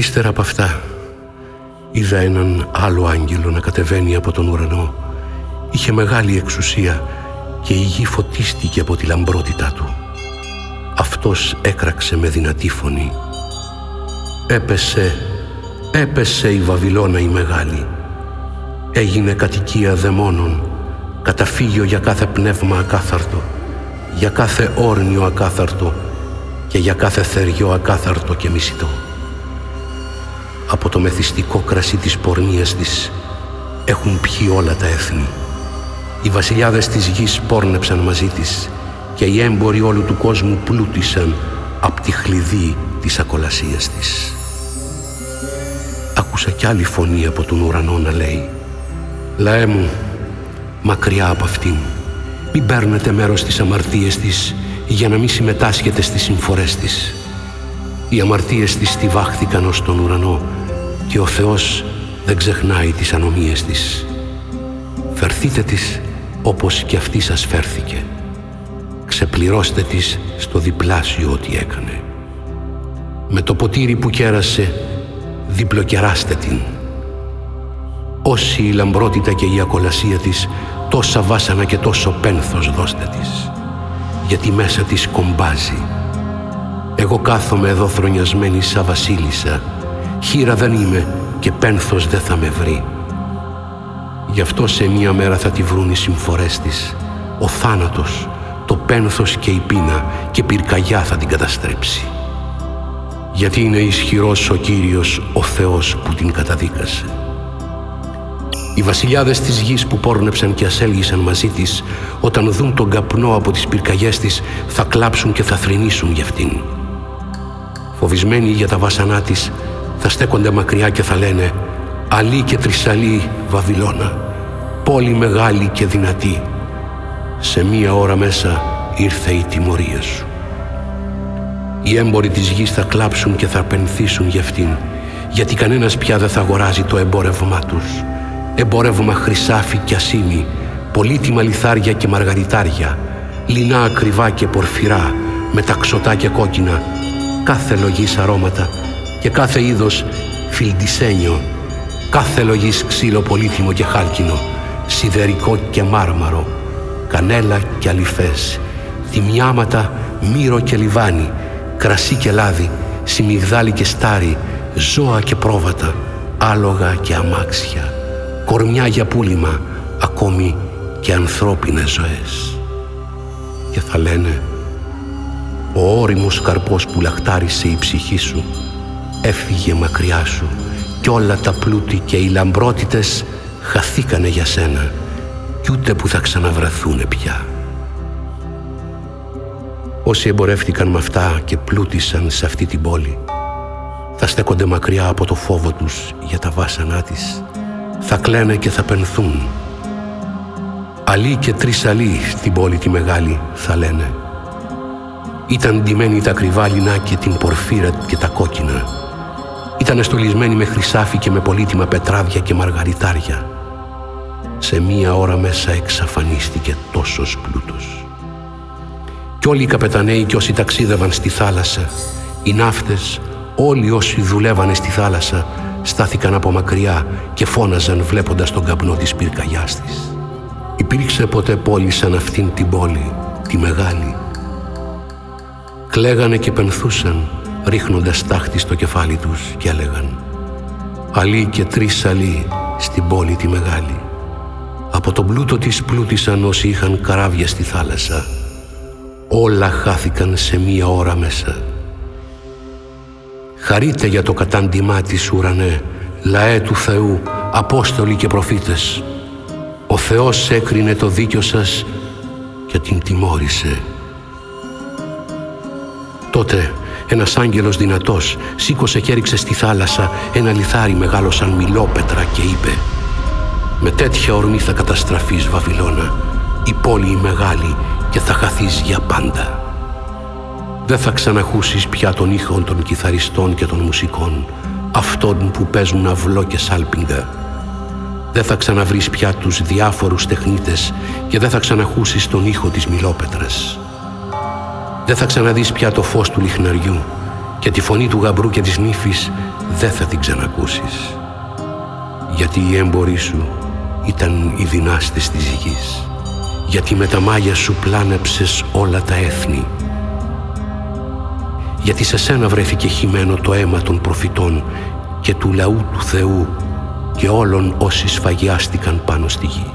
Ύστερα από αυτά είδα έναν άλλο άγγελο να κατεβαίνει από τον ουρανό. Είχε μεγάλη εξουσία και η γη φωτίστηκε από τη λαμπρότητά του. Αυτός έκραξε με δυνατή φωνή. Έπεσε, έπεσε η Βαβυλώνα η μεγάλη. Έγινε κατοικία δαιμόνων, καταφύγιο για κάθε πνεύμα ακάθαρτο, για κάθε όρνιο ακάθαρτο και για κάθε θεριό ακάθαρτο και μισητό. Από το μεθυστικό κρασί της πορνείας της έχουν πιει όλα τα έθνη. Οι βασιλιάδες της γης πόρνεψαν μαζί της και οι έμποροι όλου του κόσμου πλούτησαν από τη χλειδί της ακολασίας της. Άκουσα κι άλλη φωνή από τον ουρανό να λέει «Λαέ μου, μακριά από αυτήν, μην παίρνετε μέρος στις αμαρτίες της για να μην συμμετάσχετε στις συμφορές της. Οι αμαρτίες της στιβάχθηκαν ως τον ουρανό και ο Θεός δεν ξεχνάει τις ανομίες της. Φερθείτε της όπως και αυτή σας φέρθηκε. Ξεπληρώστε της στο διπλάσιο ό,τι έκανε. Με το ποτήρι που κέρασε, διπλοκεράστε την. Όση η λαμπρότητα και η ακολασία της, τόσα βάσανα και τόσο πένθος δώστε της. Γιατί μέσα της κομπάζει. Εγώ κάθομαι εδώ θρονιασμένη σαν βασίλισσα. Χείρα δεν είμαι και πένθος δεν θα με βρει. Γι' αυτό σε μία μέρα θα τη βρουν οι συμφορές της. Ο θάνατος, το πένθος και η πείνα και πυρκαγιά θα την καταστρέψει. Γιατί είναι ισχυρός ο Κύριος, ο Θεός που την καταδίκασε. Οι βασιλιάδες της γης που πόρνεψαν και ασέλγησαν μαζί της, όταν δουν τον καπνό από τις πυρκαγιές της, θα κλάψουν και θα θρυνήσουν για αυτήν. Φοβισμένοι για τα βάσανά της, θα στέκονται μακριά και θα λένε «Αλή και τρισαλή Βαβυλώνα, πόλη μεγάλη και δυνατή, σε μία ώρα μέσα ήρθε η τιμωρία σου». Οι έμποροι της γης θα κλάψουν και θα πενθήσουν για αυτήν, γιατί κανένας πια δεν θα αγοράζει το εμπόρευμά τους. Εμπόρευμα χρυσάφι και ασίμι, πολύτιμα λιθάρια και μαργαριτάρια, λινά ακριβά και πορφυρά, με ταξωτά και κόκκινα, κάθε λογής αρώματα και κάθε είδος φιλντισένιο, κάθε λογής ξύλο πολύτιμο και χάλκινο, σιδερικό και μάρμαρο, κανέλα και αλυφές, θυμιάματα, μύρο και λιβάνι, κρασί και λάδι, σιμιγδάλι και στάρι, ζώα και πρόβατα, άλογα και αμάξια, κορμιά για πούλημα, ακόμη και ανθρώπινες ζωές. Και θα λένε ο όριμος καρπός που λαχτάρισε η ψυχή σου έφυγε μακριά σου κι όλα τα πλούτη και οι λαμπρότητες χαθήκανε για σένα κι ούτε που θα ξαναβραθούνε πια. Όσοι εμπορεύτηκαν με αυτά και πλούτησαν σε αυτή την πόλη θα στέκονται μακριά από το φόβο τους για τα βάσανά της θα κλαίνε και θα πενθούν. Αλή και τρεις αλή στην πόλη τη μεγάλη θα λένε ήταν ντυμένοι τα ακριβά λινά και την πορφύρα και τα κόκκινα. Ήταν στολισμένοι με χρυσάφι και με πολύτιμα πετράδια και μαργαριτάρια. Σε μία ώρα μέσα εξαφανίστηκε τόσος πλούτος. Κι όλοι οι καπεταναίοι και όσοι ταξίδευαν στη θάλασσα, οι ναύτες, όλοι όσοι δουλεύανε στη θάλασσα, στάθηκαν από μακριά και φώναζαν βλέποντας τον καπνό της πυρκαγιάς της. Υπήρξε ποτέ πόλη σαν αυτήν την πόλη, τη μεγάλη, κλαίγανε και πενθούσαν ρίχνοντας τάχτη στο κεφάλι τους και έλεγαν «Αλή και τρεις αλή στην πόλη τη μεγάλη». Από τον πλούτο της πλούτησαν όσοι είχαν καράβια στη θάλασσα. Όλα χάθηκαν σε μία ώρα μέσα. Χαρείτε για το κατάντημά της ουρανέ, λαέ του Θεού, Απόστολοι και προφήτες. Ο Θεός έκρινε το δίκιο σας και την τιμώρησε. Τότε ένας άγγελος δυνατός σήκωσε και έριξε στη θάλασσα ένα λιθάρι μεγάλο σαν μιλόπετρα και είπε «Με τέτοια ορμή θα καταστραφείς Βαβυλώνα, η πόλη η μεγάλη και θα χαθείς για πάντα. Δεν θα ξαναχούσεις πια τον ήχο των κιθαριστών και των μουσικών, αυτών που παίζουν αυλό και σάλπιγγα. Δεν θα ξαναβρεις πια τους διάφορους τεχνίτες και δεν θα ξαναχούσεις τον ήχο της μιλόπετρας. Δεν θα ξαναδείς πια το φως του λιχναριού και τη φωνή του γαμπρού και της νύφης δεν θα την ξανακούσεις. Γιατί οι έμποροι σου ήταν οι δυνάστες της γης. Γιατί με τα μάγια σου πλάνεψες όλα τα έθνη. Γιατί σε σένα βρέθηκε χυμένο το αίμα των προφητών και του λαού του Θεού και όλων όσοι σφαγιάστηκαν πάνω στη γη.